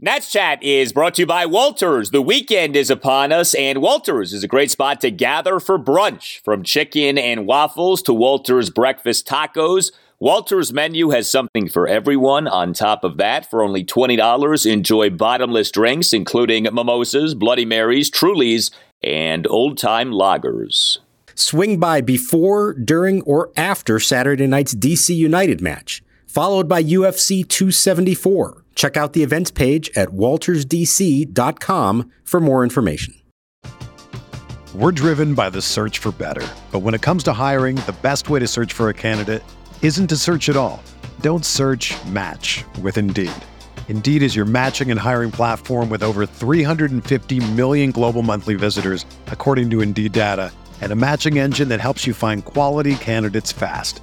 Nats Chat is brought to you by Walters. The weekend is upon us, and Walters is a great spot to gather for brunch. From chicken and waffles to Walters breakfast tacos, Walters menu has something for everyone. On top of that, for only $20, enjoy bottomless drinks, including mimosas, Bloody Marys, Trulies, and old time lagers. Swing by before, during, or after Saturday night's DC United match, followed by UFC 274. Check out the events page at waltersdc.com for more information. We're driven by the search for better. But when it comes to hiring, the best way to search for a candidate isn't to search at all. Don't search match with Indeed. Indeed is your matching and hiring platform with over 350 million global monthly visitors, according to Indeed data, and a matching engine that helps you find quality candidates fast.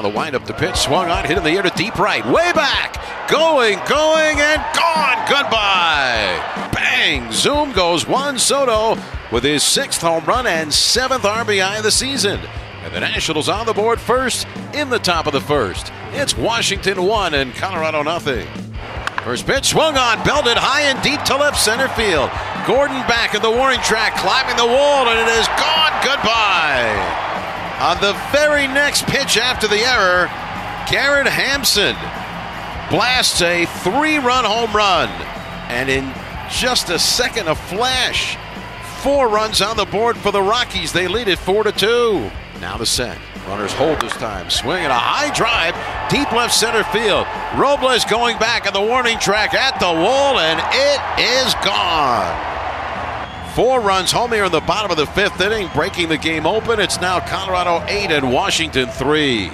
Now the windup, the pitch swung on, hit in the air to deep right, way back, going, going, and gone. Goodbye. Bang! Zoom goes Juan Soto with his sixth home run and seventh RBI of the season. And the Nationals on the board first in the top of the first. It's Washington one and Colorado nothing. First pitch swung on, belted high and deep to left center field. Gordon back at the warning track, climbing the wall, and it is gone. Goodbye. On the very next pitch after the error, Garrett Hampson blasts a three run home run. And in just a second, a flash. Four runs on the board for the Rockies. They lead it 4 to 2. Now the set. Runners hold this time. Swinging a high drive, deep left center field. Robles going back on the warning track at the wall, and it is gone. Four runs home here in the bottom of the fifth inning, breaking the game open. It's now Colorado 8 and Washington 3.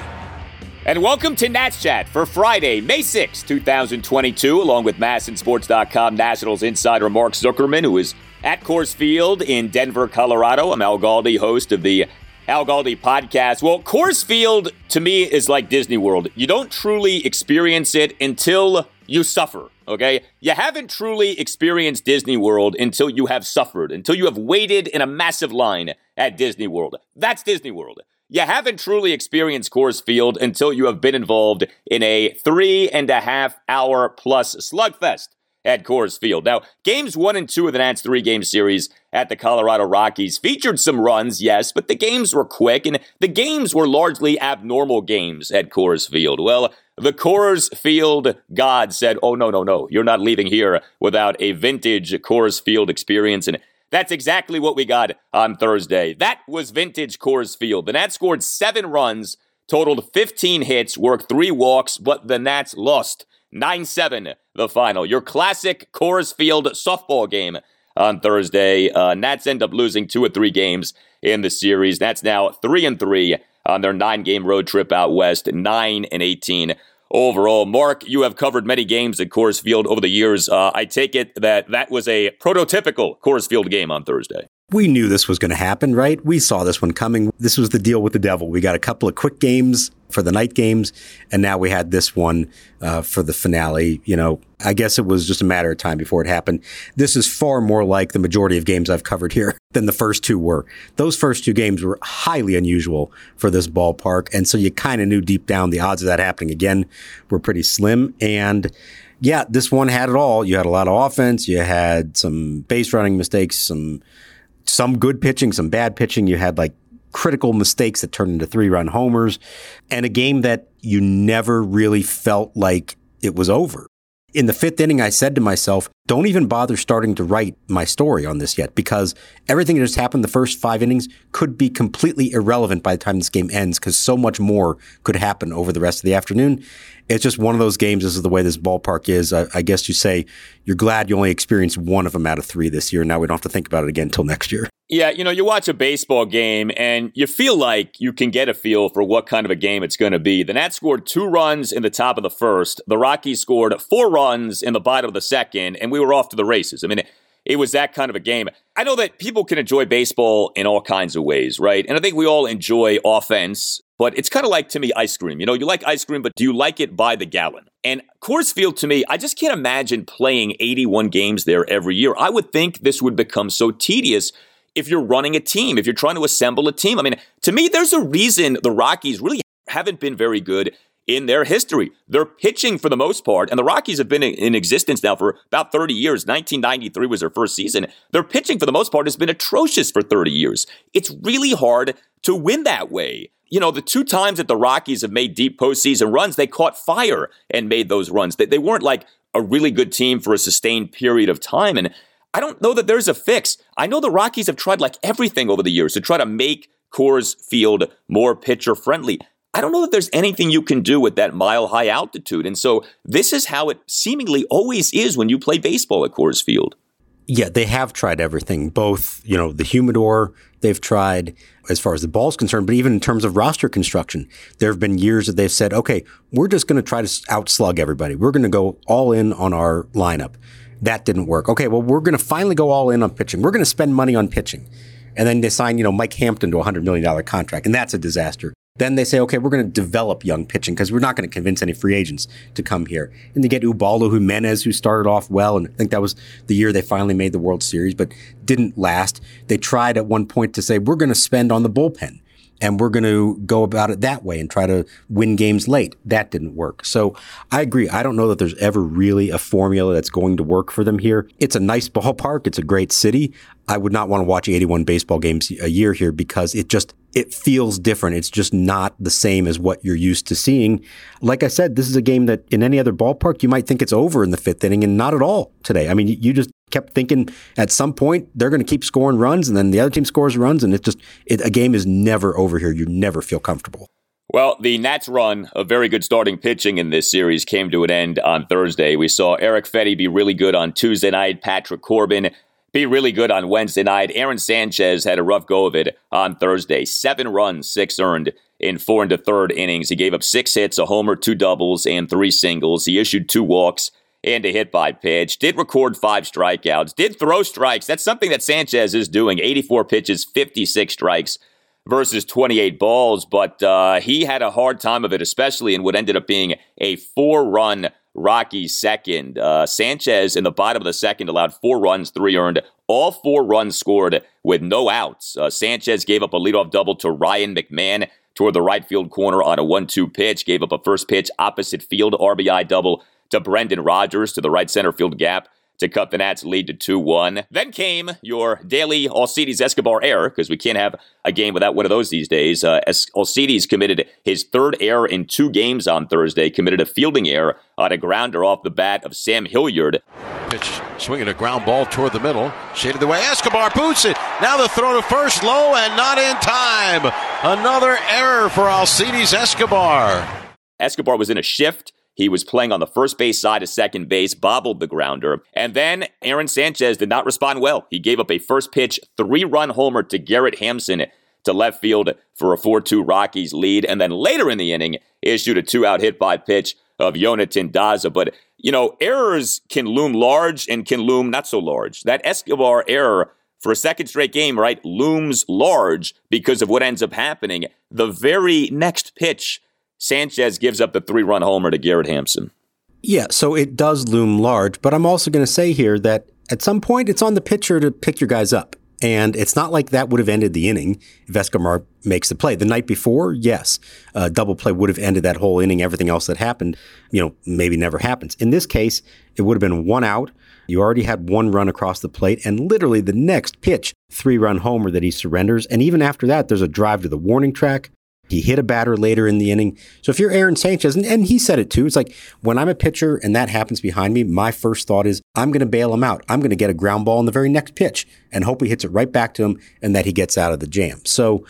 And welcome to Nats Chat for Friday, May 6, 2022, along with MASNsports.com Nationals insider Mark Zuckerman, who is at Coors Field in Denver, Colorado. I'm Al Galdi, host of the Al Galdi podcast. Well, Coors Field to me is like Disney World. You don't truly experience it until you suffer. Okay? You haven't truly experienced Disney World until you have suffered, until you have waited in a massive line at Disney World. That's Disney World. You haven't truly experienced Coors Field until you have been involved in a three and a half hour plus slugfest at Coors Field. Now, games one and two of the Nats three game series at the Colorado Rockies featured some runs, yes, but the games were quick and the games were largely abnormal games at Coors Field. Well, the Coors Field God said, Oh, no, no, no, you're not leaving here without a vintage Coors Field experience. And that's exactly what we got on Thursday. That was vintage Coors Field. The Nats scored seven runs, totaled 15 hits, worked three walks, but the Nats lost 9 7, the final. Your classic Coors Field softball game on Thursday. Uh, Nats end up losing two or three games in the series. Nats now 3 and 3 on their nine game road trip out west, 9 and 18 overall. Mark, you have covered many games at Coors Field over the years. Uh, I take it that that was a prototypical Coors Field game on Thursday. We knew this was going to happen, right? We saw this one coming. This was the deal with the devil. We got a couple of quick games for the night games, and now we had this one uh, for the finale. You know, I guess it was just a matter of time before it happened. This is far more like the majority of games I've covered here than the first two were. Those first two games were highly unusual for this ballpark, and so you kind of knew deep down the odds of that happening again were pretty slim. And yeah, this one had it all. You had a lot of offense. You had some base running mistakes, some some good pitching, some bad pitching. You had like critical mistakes that turned into three run homers and a game that you never really felt like it was over. In the fifth inning, I said to myself, don't even bother starting to write my story on this yet because everything that just happened the first five innings could be completely irrelevant by the time this game ends because so much more could happen over the rest of the afternoon. It's just one of those games. This is the way this ballpark is. I, I guess you say you're glad you only experienced one of them out of three this year. Now we don't have to think about it again until next year. Yeah, you know, you watch a baseball game and you feel like you can get a feel for what kind of a game it's going to be. The Nats scored two runs in the top of the first. The Rockies scored four runs in the bottom of the second, and we were off to the races. I mean, it was that kind of a game. I know that people can enjoy baseball in all kinds of ways, right? And I think we all enjoy offense, but it's kind of like to me ice cream. You know, you like ice cream, but do you like it by the gallon? And Coors Field to me, I just can't imagine playing 81 games there every year. I would think this would become so tedious if you're running a team, if you're trying to assemble a team. I mean, to me, there's a reason the Rockies really haven't been very good in their history. They're pitching for the most part, and the Rockies have been in existence now for about 30 years. 1993 was their first season. Their pitching, for the most part, has been atrocious for 30 years. It's really hard to win that way. You know, the two times that the Rockies have made deep postseason runs, they caught fire and made those runs. They, they weren't like a really good team for a sustained period of time. And I don't know that there's a fix. I know the Rockies have tried like everything over the years to try to make Coors Field more pitcher friendly. I don't know that there's anything you can do with that mile high altitude. And so this is how it seemingly always is when you play baseball at Coors Field. Yeah, they have tried everything, both, you know, the humidor they've tried as far as the ball's concerned, but even in terms of roster construction, there have been years that they've said, okay, we're just going to try to outslug everybody. We're going to go all in on our lineup. That didn't work. Okay, well, we're going to finally go all in on pitching. We're going to spend money on pitching. And then they sign, you know, Mike Hampton to a $100 million contract, and that's a disaster. Then they say, okay, we're going to develop young pitching because we're not going to convince any free agents to come here. And they get Ubaldo Jimenez, who started off well. And I think that was the year they finally made the World Series, but didn't last. They tried at one point to say, we're going to spend on the bullpen and we're going to go about it that way and try to win games late. That didn't work. So I agree. I don't know that there's ever really a formula that's going to work for them here. It's a nice ballpark. It's a great city. I would not want to watch 81 baseball games a year here because it just it feels different. It's just not the same as what you're used to seeing. Like I said, this is a game that in any other ballpark you might think it's over in the fifth inning, and not at all today. I mean, you just kept thinking at some point they're going to keep scoring runs, and then the other team scores runs, and it just it, a game is never over here. You never feel comfortable. Well, the Nats' run of very good starting pitching in this series came to an end on Thursday. We saw Erick Fedde be really good on Tuesday night. Patrick Corbin be really good on Wednesday night. Aaron Sanchez had a rough go of it on Thursday. Seven runs, six earned in four and a third innings. He gave up six hits, a homer, two doubles, and three singles. He issued two walks and a hit by pitch. Did record five strikeouts. Did throw strikes. That's something that Sanchez is doing. 84 pitches, 56 strikes versus 28 balls. But uh, he had a hard time of it, especially in what ended up being a four run Rockies second. Uh, Sanchez in the bottom of the second allowed four runs, three earned. All four runs scored with no outs. Uh, Sanchez gave up a leadoff double to Ryan McMahon toward the right field corner on a 1 2 pitch, gave up a first pitch opposite field RBI double to Brendan Rodgers to the right center field gap to cut the Nats lead to 2 1. Then came your daily Alcides Escobar error, because we can't have a game without one of those these days. Uh, Alcides committed his third error in two games on Thursday, committed a fielding error on a grounder off the bat of Sam Hilliard. Pitch swinging a ground ball toward the middle, shaded the way. Escobar boots it. Now the throw to first, low and not in time. Another error for Alcides Escobar. Escobar was in a shift he was playing on the first base side of second base, bobbled the grounder. And then Aaron Sanchez did not respond well. He gave up a first pitch three run homer to Garrett Hampson to left field for a 4 2 Rockies lead. And then later in the inning, issued a two out hit by pitch of Jonathan Daza. But, you know, errors can loom large and can loom not so large. That Escobar error for a second straight game, right, looms large because of what ends up happening. The very next pitch Sanchez gives up the three run homer to Garrett Hampson. Yeah, so it does loom large, but I'm also going to say here that at some point it's on the pitcher to pick your guys up. And it's not like that would have ended the inning if Escobar makes the play. The night before, yes, a double play would have ended that whole inning. Everything else that happened, you know, maybe never happens. In this case, it would have been one out. You already had one run across the plate, and literally the next pitch, three run homer that he surrenders. And even after that, there's a drive to the warning track, He hit a batter later in the inning. So if you're Aaron Sanchez, and, and he said it too, it's like when I'm a pitcher and that happens behind me, my first thought is I'm going to bail him out. I'm going to get a ground ball in the very next pitch and hope he hits it right back to him and that he gets out of the jam. So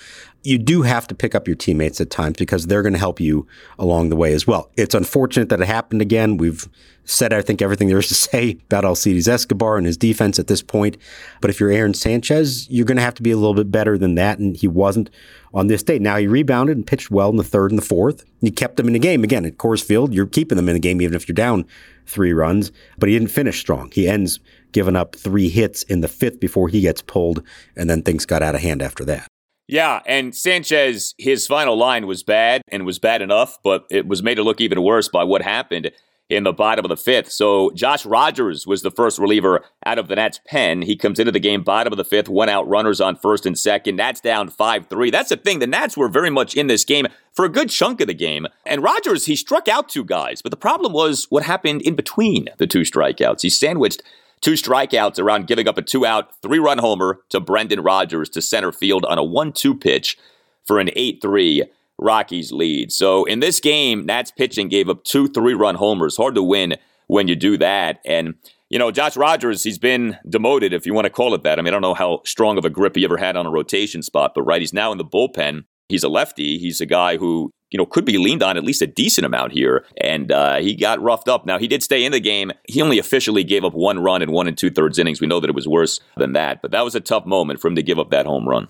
you do have to pick up your teammates at times because they're going to help you along the way as well. It's unfortunate that it happened again. We've said, I think, everything there is to say about Alcides Escobar and his defense at this point. But if you're Aaron Sanchez, you're going to have to be a little bit better than that. And he wasn't on this day. Now he rebounded and pitched well in the third and the fourth. You kept them in the game. Again, at Coors Field, you're keeping them in the game even if you're down three runs. But he didn't finish strong. He ends giving up three hits in the fifth before he gets pulled, and then things got out of hand after that. Yeah, and Sanchez, his final line was bad and was bad enough, but it was made to look even worse by what happened in the bottom of the fifth. So Josh Rogers was the first reliever out of the Nats pen. He comes into the game bottom of the fifth, one out runners on first and second. Nats down 5 3. That's the thing. The Nats were very much in this game for a good chunk of the game. And Rogers, he struck out two guys, but the problem was what happened in between the two strikeouts. He sandwiched Two strikeouts around giving up a two out, three run homer to Brendan Rodgers to center field on a 1 2 pitch for an 8 3 Rockies lead. So in this game, Nats pitching gave up two three run homers. Hard to win when you do that. And, you know, Josh Rogers, he's been demoted, if you want to call it that. I mean, I don't know how strong of a grip he ever had on a rotation spot, but right, he's now in the bullpen. He's a lefty. He's a guy who you know, could be leaned on at least a decent amount here. And uh, he got roughed up. Now, he did stay in the game. He only officially gave up one run in one and two thirds innings. We know that it was worse than that, but that was a tough moment for him to give up that home run.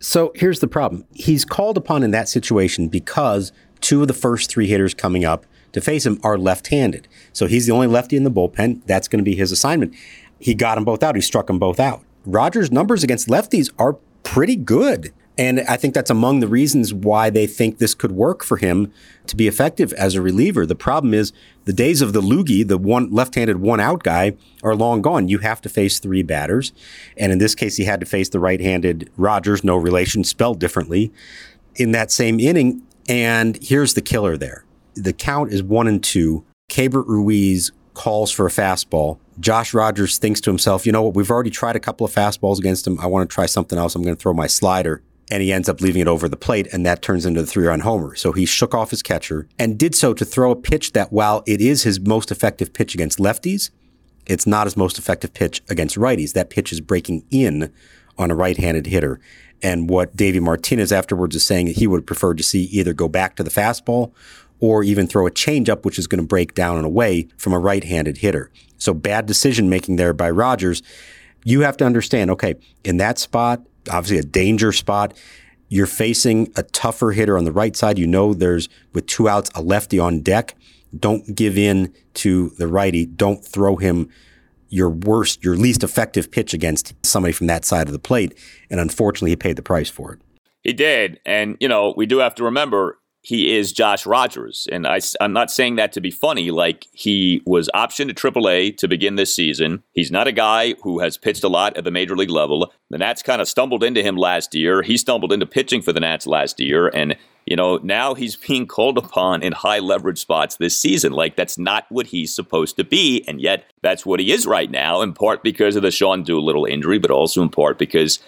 So here's the problem he's called upon in that situation because two of the first three hitters coming up to face him are left handed. So he's the only lefty in the bullpen. That's going to be his assignment. He got them both out, he struck them both out. Rogers' numbers against lefties are pretty good. And I think that's among the reasons why they think this could work for him to be effective as a reliever. The problem is the days of the loogie, the one left-handed one out guy, are long gone. You have to face three batters. And in this case, he had to face the right-handed Rogers, no relation, spelled differently, in that same inning. And here's the killer there. The count is one and two. Keibert Ruiz calls for a fastball. Josh Rogers thinks to himself, you know what, we've already tried a couple of fastballs against him. I want to try something else. I'm going to throw my slider and he ends up leaving it over the plate, and that turns into the three run homer. So he shook off his catcher and did so to throw a pitch that, while it is his most effective pitch against lefties, it's not his most effective pitch against righties. That pitch is breaking in on a right handed hitter. And what Davey Martinez afterwards is saying he would prefer to see either go back to the fastball or even throw a changeup, which is going to break down and away from a right handed hitter. So bad decision making there by Rogers. You have to understand, okay, in that spot, obviously a danger spot. You're facing a tougher hitter on the right side. You know there's with two outs a lefty on deck. Don't give in to the righty. Don't throw him your worst, your least effective pitch against somebody from that side of the plate. And unfortunately, he paid the price for it. He did. And, you know, we do have to remember he is Josh Rogers. And I, am not saying that to be funny. Like, he was optioned to AAA to begin this season. He's not a guy who has pitched a lot at the major league level. The Nats kind of stumbled into him last year. He stumbled into pitching for the Nats last year. And, you know, now he's being called upon in high leverage spots this season. Like, that's not what he's supposed to be. And yet, that's what he is right now, in part because of the Sean Doolittle injury, but also in part because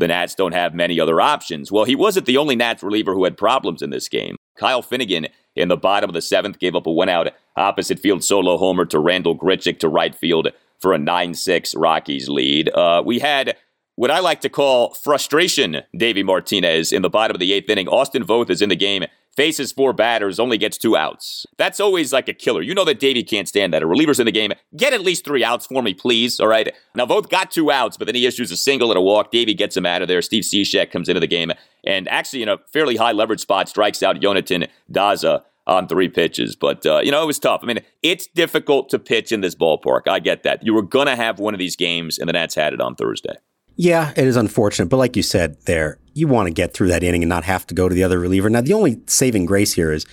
the Nats don't have many other options. Well, he wasn't the only Nats reliever who had problems in this game. Kyle Finnegan in the bottom of the seventh gave up a one out opposite field solo homer to Randall Grichuk to right field for a 9 6 Rockies lead. Uh, we had what I like to call frustration Davey Martinez in the bottom of the eighth inning. Austin Voth is in the game faces four batters, only gets two outs. That's always like a killer. You know that Davey can't stand that. A reliever's in the game. Get at least three outs for me, please. All right. Now, Voth got two outs, but then he issues a single and a walk. Davey gets him out of there. Steve Cishek comes into the game and actually, in a fairly high leverage spot, strikes out Jonathan Daza on three pitches. But, uh, you know, it was tough. I mean, it's difficult to pitch in this ballpark. I get that. You were going to have one of these games, and the Nats had it on Thursday. Yeah, it is unfortunate. But like you said there, you want to get through that inning and not have to go to the other reliever. Now, the only saving grace here is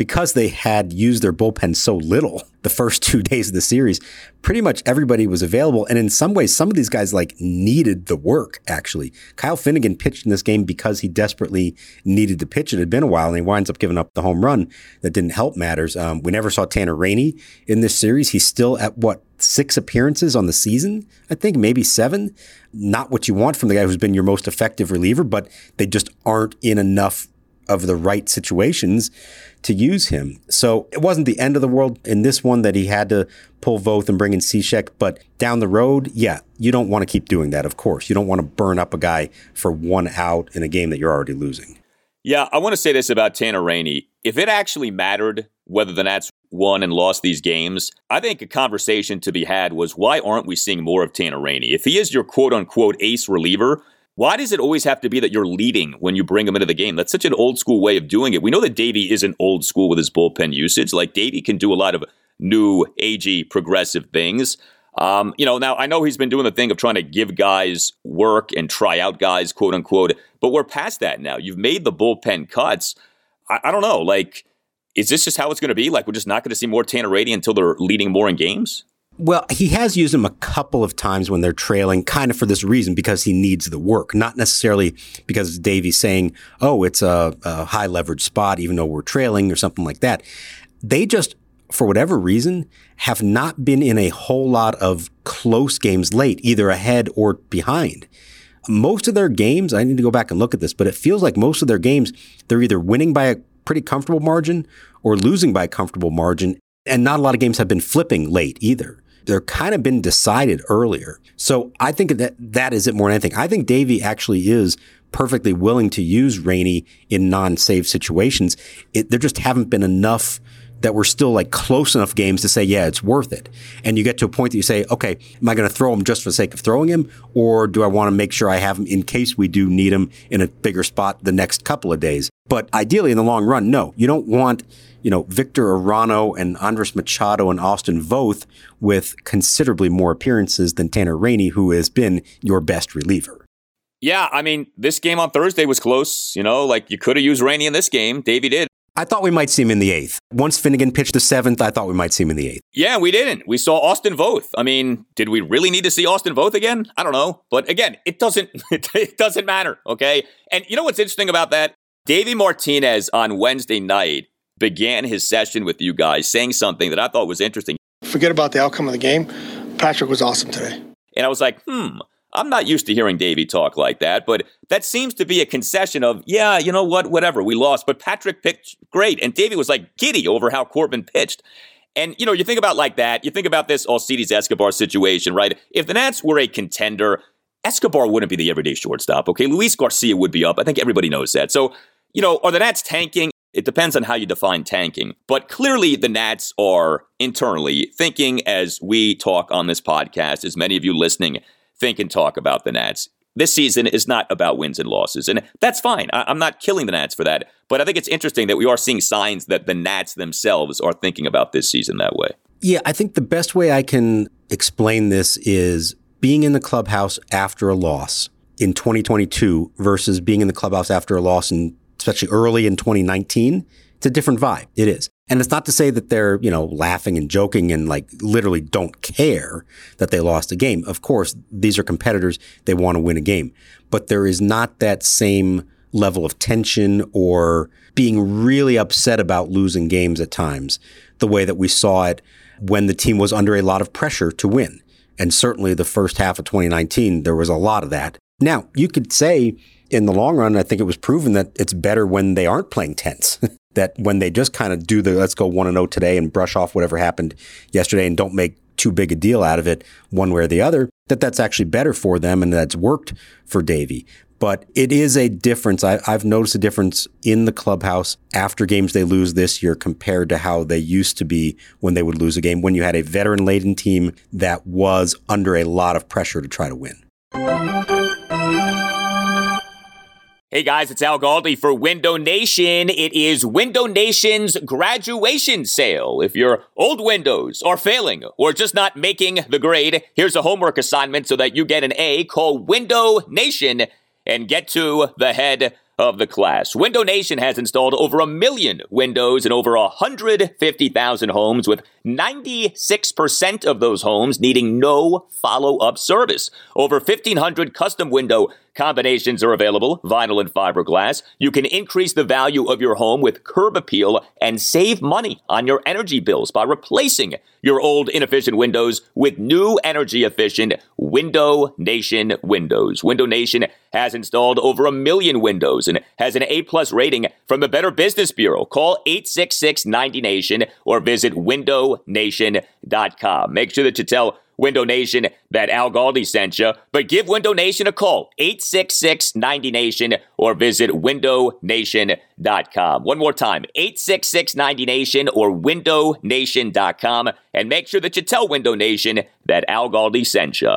because they had used their bullpen so little the first two days of the series, pretty much everybody was available. And in some ways, some of these guys like needed the work, actually. Kyle Finnegan pitched in this game because he desperately needed to pitch. It had been a while and he winds up giving up the home run that didn't help matters. Um, we never saw Tanner Rainey in this series. He's still at what, six appearances on the season, I think, maybe seven. Not what you want from the guy who's been your most effective reliever, but they just aren't in enough of the right situations to use him. So it wasn't the end of the world in this one that he had to pull Voth and bring in Cishek, but down the road, yeah, you don't want to keep doing that, of course. You don't want to burn up a guy for one out in a game that you're already losing. Yeah, I want to say this about Tanner Rainey. If it actually mattered whether the Nats won and lost these games, I think a conversation to be had was why aren't we seeing more of Tanner Rainey? If he is your quote unquote ace reliever, why does it always have to be that you're leading when you bring him into the game? That's such an old school way of doing it. We know that Davey isn't old school with his bullpen usage. Like Davey can do a lot of new, agey, progressive things. Um, you know, now I know he's been doing the thing of trying to give guys work and try out guys, quote unquote, but we're past that now. You've made the bullpen cuts. I, I don't know. Like, is this just how it's going to be? Like, we're just not going to see more Tanner Rainey until they're leading more in games? Well, he has used him a couple of times when they're trailing, kind of for this reason, because he needs the work, not necessarily because Davey's saying, oh, it's a, a high leverage spot, even though we're trailing or something like that. They just, for whatever reason, have not been in a whole lot of close games late, either ahead or behind. Most of their games, I need to go back and look at this, but it feels like most of their games, they're either winning by a pretty comfortable margin or losing by a comfortable margin. And not a lot of games have been flipping late either they're kind of been decided earlier. So I think that that is it more than anything. I think Davey actually is perfectly willing to use Rainey in non-save situations. It, there just haven't been enough that we're still like close enough games to say, yeah, it's worth it. And you get to a point that you say, okay, am I going to throw him just for the sake of throwing him? Or do I want to make sure I have him in case we do need him in a bigger spot the next couple of days? But ideally in the long run, no, you don't want you know, Victor Arano and Andres Machado and Austin Voth with considerably more appearances than Tanner Rainey, who has been your best reliever. Yeah, I mean, this game on Thursday was close. You know, like you could have used Rainey in this game. Davey did. I thought we might see him in the eighth. Once Finnegan pitched the seventh, I thought we might see him in the eighth. Yeah, we didn't. We saw Austin Voth. I mean, did we really need to see Austin Voth again? I don't know. But again, it doesn't it doesn't matter, okay? And you know what's interesting about that? Davey Martinez on Wednesday night began his session with you guys saying something that I thought was interesting. Forget about the outcome of the game. Patrick was awesome today. And I was like, hmm, I'm not used to hearing Davey talk like that, but that seems to be a concession of, yeah, you know what, whatever, we lost, but Patrick pitched great. And Davey was like giddy over how Corbin pitched. And, you know, you think about like that, you think about this Alcides Escobar situation, right? If the Nats were a contender, Escobar wouldn't be the everyday shortstop, okay? Luis Garcia would be up. I think everybody knows that. So, you know, are the Nats tanking? It depends on how you define tanking. But clearly, the Nats are internally thinking as we talk on this podcast, as many of you listening think and talk about the Nats. This season is not about wins and losses, and that's fine. I- am not killing the Nats for that. But I think it's interesting that we are seeing signs that the Nats themselves are thinking about this season that way. Yeah, I think the best way I can explain this is being in the clubhouse after a loss in 2022 versus being in the clubhouse after a loss and especially early in 2019, it's a different vibe. It is. And it's not to say that they're, you know, laughing and joking and like literally don't care that they lost a game. Of course, these are competitors. They want to win a game, but there is not that same level of tension or being really upset about losing games at times the way that we saw it when the team was under a lot of pressure to win. And certainly the first half of 2019, there was a lot of that. Now, you could say in the long run, I think it was proven that it's better when they aren't playing tense. that when they just kind of do the let's go 1 and 0 today and brush off whatever happened yesterday and don't make too big a deal out of it one way or the other, that that's actually better for them and that's worked for Davey. But it is a difference. I, have noticed a difference in the clubhouse after games they lose this year compared to how they used to be when they would lose a game, when you had a veteran laden team that was under a lot of pressure to try to win. Hey guys, it's Al Galdi for Window Nation. It is Window Nation's graduation sale. If your old windows are failing or just not making the grade, here's a homework assignment so that you get an A. Call Window Nation and get to the head of the class. Window Nation has installed over a million windows in over 150,000 homes, with 96% of those homes needing no follow up service. Over 1,500 custom window Combinations are available, vinyl and fiberglass. You can increase the value of your home with curb appeal and save money on your energy bills by replacing your old inefficient windows with new energy efficient Window Nation windows. Window Nation has installed over a million windows and has an A plus rating from the Better Business Bureau. Call 866 90Nation or visit windownation.com. Make sure that you tell Window Nation that Al Galdi sent you, but give Window Nation a call, 866 90Nation, or visit windownation.com. One more time, 866 90Nation or windownation.com, and make sure that you tell Window Nation that Al Galdi sent you.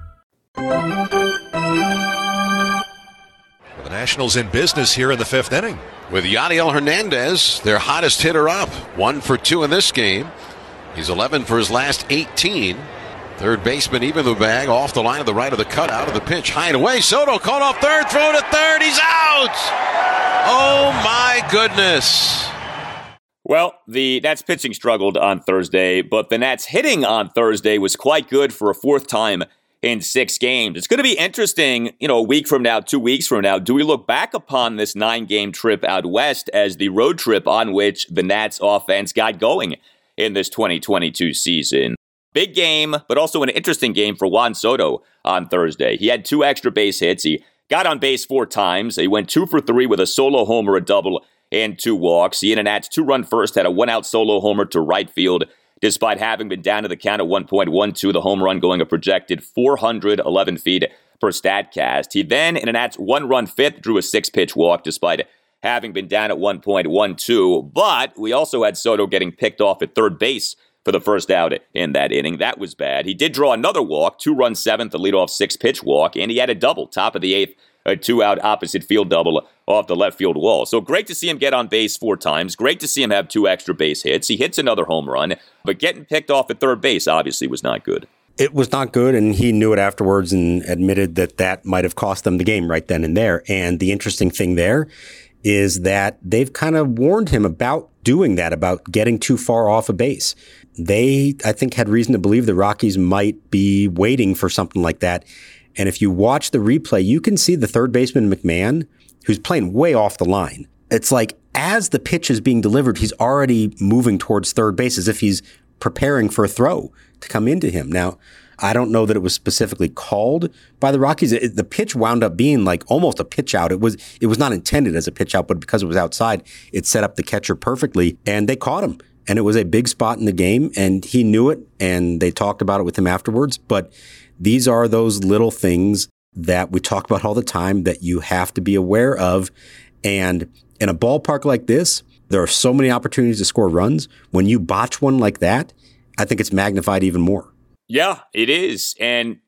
The Nationals in business here in the fifth inning. With Yadiel Hernandez, their hottest hitter up. One for two in this game. He's 11 for his last 18. Third baseman even the bag off the line of the right of the cutout of the pitch. High and away. Soto caught off third. Throw to third. He's out. Oh my goodness. Well, the Nats pitching struggled on Thursday, but the Nats hitting on Thursday was quite good for a fourth time in six games. It's going to be interesting, you know, a week from now, two weeks from now. Do we look back upon this nine game trip out west as the road trip on which the Nats offense got going in this 2022 season? Big game, but also an interesting game for Juan Soto on Thursday. He had two extra base hits. He got on base four times. He went two for three with a solo homer, a double, and two walks. He a Nats two run first had a one out solo homer to right field despite having been down to the count at 1.12, the home run going a projected 411 feet per StatCast. He then, in an Nats one run fifth, drew a six pitch walk despite having been down at 1.12. But we also had Soto getting picked off at third base for the first out in that inning. That was bad. He did draw another walk, two run seventh, a leadoff six pitch walk, and he had a double, top of the eighth a two out opposite field double off the left field wall. So great to see him get on base four times. Great to see him have two extra base hits. He hits another home run, but getting picked off at third base obviously was not good. It was not good, and he knew it afterwards and admitted that that might have cost them the game right then and there. And the interesting thing there is that they've kind of warned him about doing that, about getting too far off a base. They, I think, had reason to believe the Rockies might be waiting for something like that. And if you watch the replay, you can see the third baseman McMahon, who's playing way off the line. It's like as the pitch is being delivered, he's already moving towards third base as if he's preparing for a throw to come into him. Now, I don't know that it was specifically called by the Rockies. It, the pitch wound up being like almost a pitch out. It was it was not intended as a pitch out, but because it was outside, it set up the catcher perfectly, and they caught him. And it was a big spot in the game, and he knew it, and they talked about it with him afterwards. But these are those little things that we talk about all the time that you have to be aware of. And in a ballpark like this, there are so many opportunities to score runs. When you botch one like that, I think it's magnified even more. Yeah, it is. And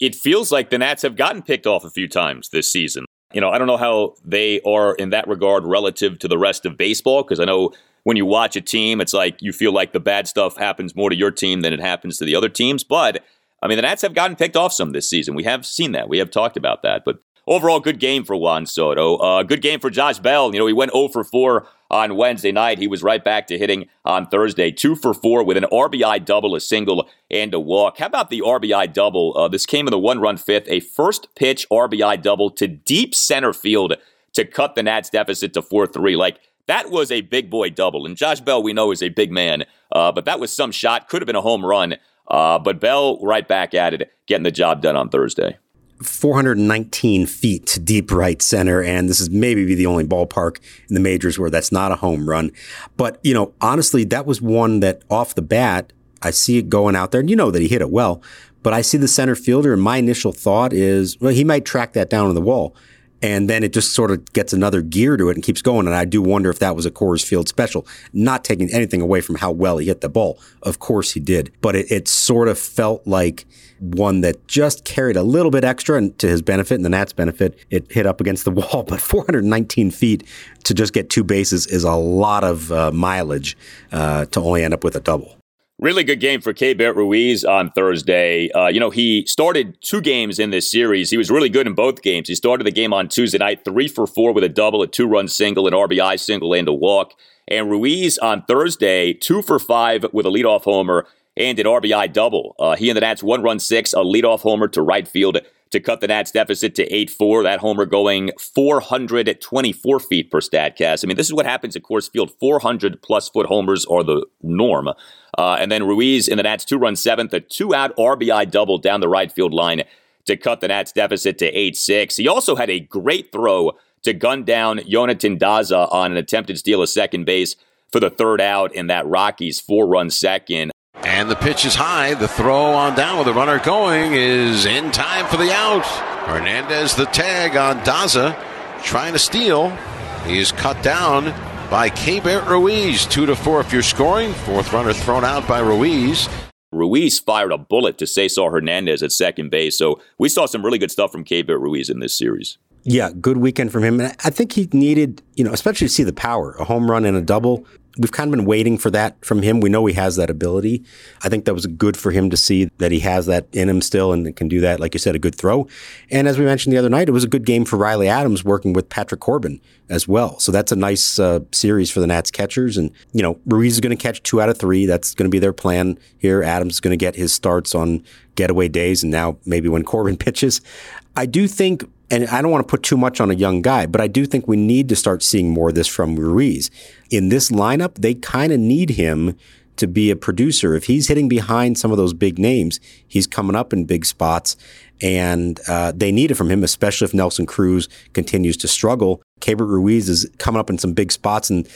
it feels like the Nats have gotten picked off a few times this season. You know, I don't know how they are in that regard relative to the rest of baseball, because I know when you watch a team, it's like you feel like the bad stuff happens more to your team than it happens to the other teams. But I mean, the Nats have gotten picked off some this season. We have seen that. We have talked about that. But overall, good game for Juan Soto. Uh, good game for Josh Bell. You know, he went 0 for 4 on Wednesday night. He was right back to hitting on Thursday, 2 for 4 with an RBI double, a single, and a walk. How about the RBI double? Uh, this came in the one run fifth, a first pitch RBI double to deep center field to cut the Nats deficit to 4 3. Like, that was a big boy double. And Josh Bell, we know, is a big man, uh, but that was some shot. Could have been a home run. Uh, but Bell right back at it, getting the job done on Thursday. 419 feet to deep right center. And this is maybe the only ballpark in the majors where that's not a home run. But, you know, honestly, that was one that off the bat, I see it going out there and you know that he hit it well, but I see the center fielder and my initial thought is, well, he might track that down on the wall. And then it just sort of gets another gear to it and keeps going. And I do wonder if that was a Coors Field special, not taking anything away from how well he hit the ball. Of course he did. But it, it sort of felt like one that just carried a little bit extra and to his benefit and the Nats' benefit. It hit up against the wall, but 419 feet to just get two bases is a lot of uh, mileage uh, to only end up with a double. Really good game for Keibert Ruiz on Thursday. Uh, you know, he started two games in this series. He was really good in both games. He started the game on Tuesday night, three for four with a double, a two run single, an RBI single, and a walk. And Ruiz on Thursday, two for five with a leadoff homer and an RBI double. Uh, he and the Nats one run six, a leadoff homer to right field to cut the Nats deficit to 8 4. That homer going 424 feet per StatCast. I mean, this is what happens at Coors Field. 400 plus foot homers are the norm. Uh, and then Ruiz in the Nats two run seventh, a two out RBI double down the right field line to cut the Nats deficit to 8 6. He also had a great throw to gun down Jonathan Daza on an attempted steal of second base for the third out in that Rockies four run second. And the pitch is high. The throw on down with the runner going is in time for the out. Hernandez the tag on Daza trying to steal. He is cut down by Keibert Ruiz. Two to four if you're scoring. Fourth runner thrown out by Ruiz. Ruiz fired a bullet to Cesar Hernandez at second base. So we saw some really good stuff from Keibert Ruiz in this series. Yeah, good weekend from him. And I think he needed, you know, especially to see the power, a home run and a double we've kind of been waiting for that from him. We know he has that ability. I think that was good for him to see that he has that in him still and can do that. Like you said, a good throw. And as we mentioned the other night, it was a good game for Riley Adams working with Patrick Corbin as well. So that's a nice uh, series for the Nats catchers. And, you know, Ruiz is going to catch two out of three. That's going to be their plan here. Adams is going to get his starts on getaway days and now maybe when Corbin pitches. I do think and I don't want to put too much on a young guy, but I do think we need to start seeing more of this from Ruiz. In this lineup, they kind of need him to be a producer. If he's hitting behind some of those big names, he's coming up in big spots, and uh, they need it from him, especially if Nelson Cruz continues to struggle. Keibert Ruiz is coming up in some big spots, and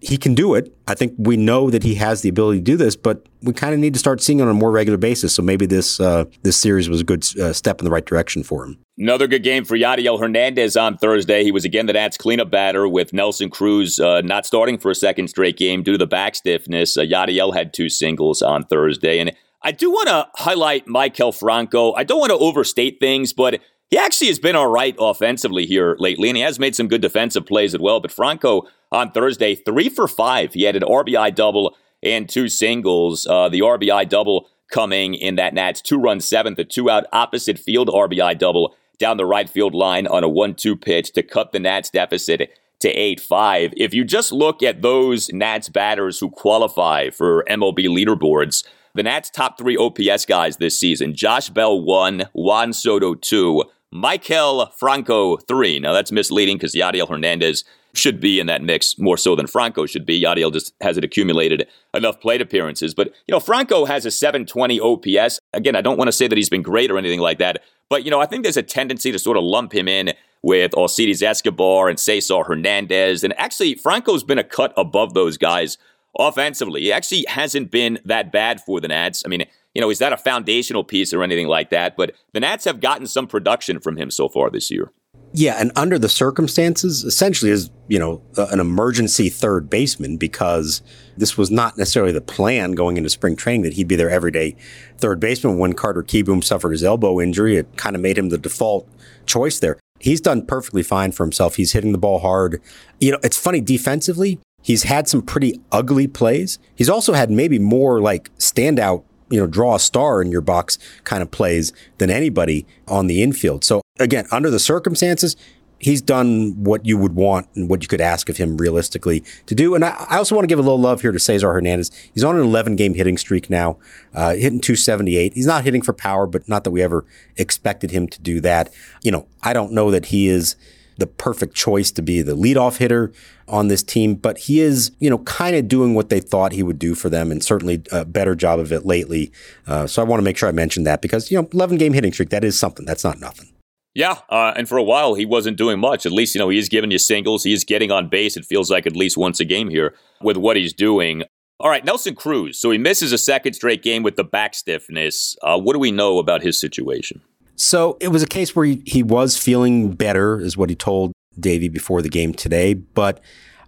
he can do it. I think we know that he has the ability to do this, but we kind of need to start seeing it on a more regular basis. So maybe this uh, this series was a good uh, step in the right direction for him. Another good game for Yadiel Hernandez on Thursday. He was again the Nats cleanup batter with Nelson Cruz uh, not starting for a second straight game due to the back stiffness. Uh, Yadiel had two singles on Thursday. And I do want to highlight Maikel Franco. I don't want to overstate things, but he actually has been all right offensively here lately, and he has made some good defensive plays as well. But Franco on Thursday, three for five. He had an RBI double and two singles. Uh, the RBI double coming in that Nats two run seventh, a two out opposite field RBI double down the right field line on a 1 2 pitch to cut the Nats deficit to 8 5. If you just look at those Nats batters who qualify for MLB leaderboards, the Nats' top three OPS guys this season Josh Bell 1, Juan Soto 2, Maikel Franco 3. Now that's misleading because Yadiel Hernandez should be in that mix more so than Franco should be. Yadiel just hasn't accumulated enough plate appearances. But, you know, Franco has a 720 OPS. Again, I don't want to say that he's been great or anything like that, but, you know, I think there's a tendency to sort of lump him in with Alcides Escobar and Cesar Hernandez. And actually, Franco's been a cut above those guys offensively. He actually hasn't been that bad for the Nats. I mean, you know, he's not a foundational piece or anything like that, but the Nats have gotten some production from him so far this year. Yeah, and under the circumstances, essentially is you know an emergency third baseman because this was not necessarily the plan going into spring training that he'd be their everyday third baseman. When Carter Kieboom suffered his elbow injury, it kind of made him the default choice there. He's done perfectly fine for himself. He's hitting the ball hard. You know, it's funny defensively. He's had some pretty ugly plays. He's also had maybe more like standout you know, draw a star in your box kind of plays than anybody on the infield. So again, under the circumstances, he's done what you would want and what you could ask of him realistically to do. And I, I also want to give a little love here to Cesar Hernandez. He's on an 11 game hitting streak now, uh, hitting 278. He's not hitting for power, but not that we ever expected him to do that. You know, I don't know that he is the perfect choice to be the leadoff hitter on this team, but he is, you know, kind of doing what they thought he would do for them and certainly a better job of it lately. Uh, so I want to make sure I mention that because, you know, 11 game hitting streak, that is something. That's not nothing. Yeah, uh, and for a while he wasn't doing much. At least you know he is giving you singles. He is getting on base. It feels like at least once a game here with what he's doing. All right, Nelson Cruz. So he misses a second straight game with the back stiffness. Uh, what do we know about his situation? So it was a case where he, he was feeling better, is what he told Davey before the game today. But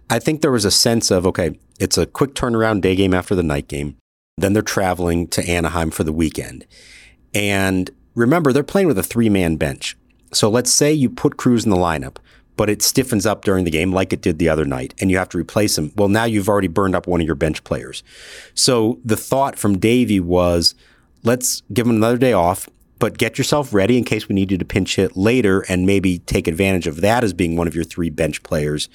I think there was a sense of okay, it's a quick turnaround day game after the night game. Then they're traveling to Anaheim for the weekend, and remember they're playing with a three man bench. So let's say you put Cruz in the lineup, but it stiffens up during the game like it did the other night, and you have to replace him. Well, now you've already burned up one of your bench players. So the thought from Davey was, let's give him another day off, but get yourself ready in case we need you to pinch hit later and maybe take advantage of that as being one of your three bench players,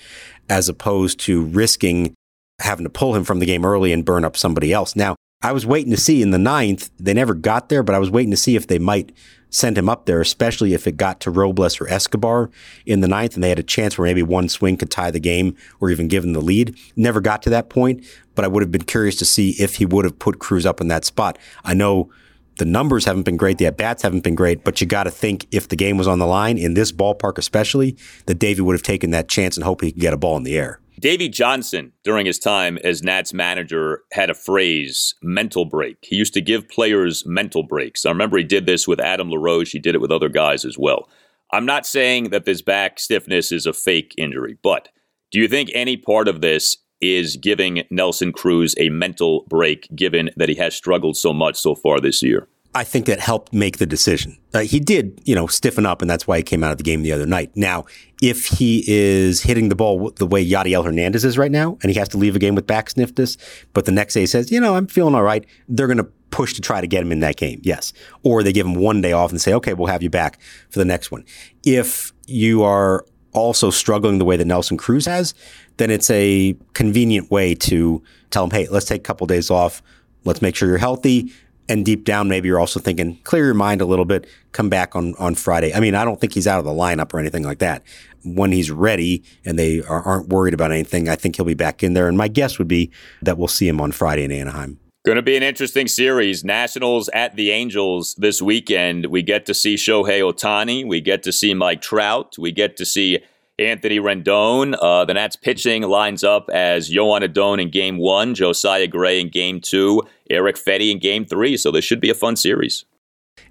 as opposed to risking having to pull him from the game early and burn up somebody else. Now, I was waiting to see in the ninth, they never got there, but I was waiting to see if they might send him up there, especially if it got to Robles or Escobar in the ninth and they had a chance where maybe one swing could tie the game or even give them the lead. Never got to that point, but I would have been curious to see if he would have put Cruz up in that spot. I know the numbers haven't been great, the at bats haven't been great, but you got to think if the game was on the line in this ballpark, especially, that Davey would have taken that chance and hope he could get a ball in the air. Davey Johnson, during his time as Nats manager, had a phrase, mental break. He used to give players mental breaks. I remember he did this with Adam LaRoche. He did it with other guys as well. I'm not saying that this back stiffness is a fake injury, but do you think any part of this is giving Nelson Cruz a mental break, given that he has struggled so much so far this year? I think that helped make the decision. Uh, he did, you know, stiffen up, and that's why he came out of the game the other night. Now, if he is hitting the ball the way Yadiel Hernandez is right now, and he has to leave a game with back stiffness, but the next day he says, you know, I'm feeling all right, they're going to push to try to get him in that game. Yes. Or they give him one day off and say, okay, we'll have you back for the next one. If you are also struggling the way that Nelson Cruz has, then it's a convenient way to tell him, hey, let's take a couple days off. Let's make sure you're healthy and deep down, maybe you're also thinking, clear your mind a little bit, come back on, on Friday. I mean, I don't think he's out of the lineup or anything like that. When he's ready and they are, aren't worried about anything, I think he'll be back in there. And my guess would be that we'll see him on Friday in Anaheim. Going to be an interesting series. Nationals at the Angels this weekend. We get to see Shohei Ohtani. We get to see Mike Trout. We get to see Anthony Rendon. Uh, the Nats pitching lines up as Joan Adon in game one, Josiah Gray in game two, Erick Fedde in game three. So this should be a fun series.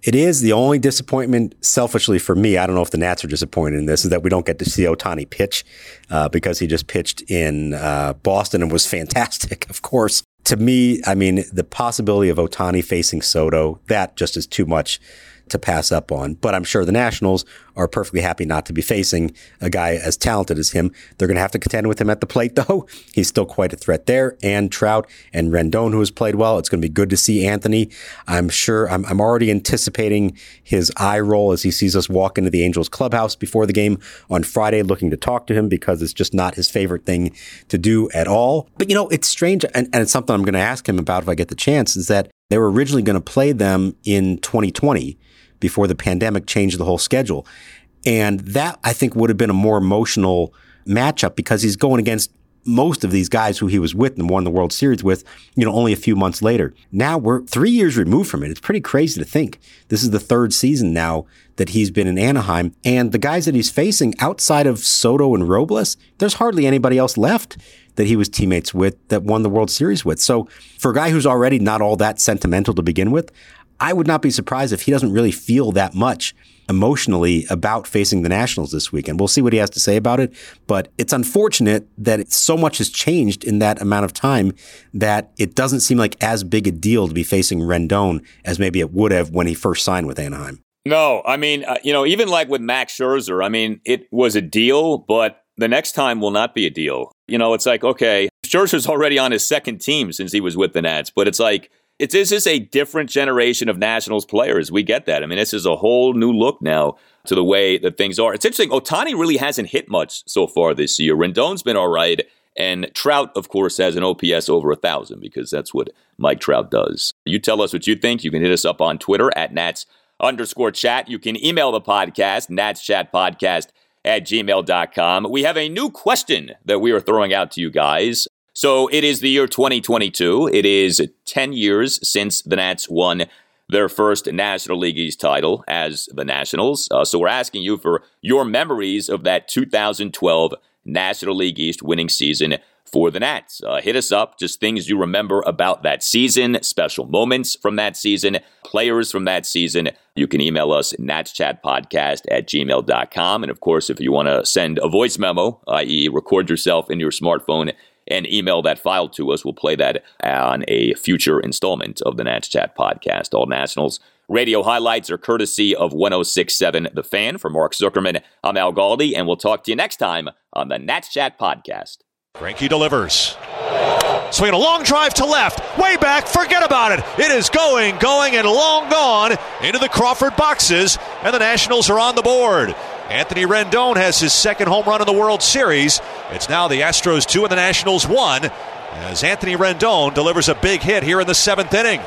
It is the only disappointment, selfishly for me. I don't know if the Nats are disappointed in this, is that we don't get to see Ohtani pitch uh, because he just pitched in uh, Boston and was fantastic, of course. To me, I mean, the possibility of Ohtani facing Soto, that just is too much to pass up on. But I'm sure the Nationals are perfectly happy not to be facing a guy as talented as him. They're going to have to contend with him at the plate, though. He's still quite a threat there. And Trout and Rendon, who has played well. It's going to be good to see Anthony. I'm sure I'm, I'm already anticipating his eye roll as he sees us walk into the Angels clubhouse before the game on Friday, looking to talk to him because it's just not his favorite thing to do at all. But, you know, it's strange. And, and it's something I'm going to ask him about if I get the chance is that they were originally going to play them in 2020 before the pandemic changed the whole schedule. And that I think would have been a more emotional matchup because he's going against most of these guys who he was with and won the World Series with, you know, only a few months later. Now we're three years removed from it. It's pretty crazy to think. This is the third season now that he's been in Anaheim. And the guys that he's facing outside of Soto and Robles, there's hardly anybody else left that he was teammates with that won the World Series with. So for a guy who's already not all that sentimental to begin with, I would not be surprised if he doesn't really feel that much emotionally about facing the Nationals this weekend. We'll see what he has to say about it, but it's unfortunate that so much has changed in that amount of time that it doesn't seem like as big a deal to be facing Rendon as maybe it would have when he first signed with Anaheim. No, I mean, uh, you know, even like with Max Scherzer, I mean, it was a deal, but the next time will not be a deal. You know, it's like, okay, Scherzer's already on his second team since he was with the Nats, but it's like, It's this is a different generation of Nationals players. We get that. I mean, this is a whole new look now to the way that things are. It's interesting. Ohtani really hasn't hit much so far this year. Rendon's been all right. And Trout, of course, has an OPS over a thousand because that's what Mike Trout does. You tell us what you think. You can hit us up on Twitter at Nats underscore chat. You can email the podcast, Nats Chat Podcast at gmail.com. We have a new question that we are throwing out to you guys. So it is the year 2022. It is 10 years since the Nats won their first National League East title as the Nationals. Uh, so we're asking you for your memories of that 2012 National League East winning season for the Nats. Uh, hit us up, just things you remember about that season, special moments from that season, players from that season. You can email us natschatpodcast at gmail.com. And of course, if you want to send a voice memo, i.e., record yourself in your smartphone and email that file to us, we'll play that on a future installment of the Nats Chat podcast. All Nationals Radio highlights are courtesy of 1067 The Fan. For Mark Zuckerman, I'm Al Galdi, and we'll talk to you next time on the Nats Chat Podcast. Frankie delivers. Swinging a long drive to left, way back, forget about it. It is going, going, and long gone into the Crawford boxes, and the Nationals are on the board. Anthony Rendon has his second home run in the World Series. It's now the Astros two and the Nationals one as Anthony Rendon delivers a big hit here in the seventh inning.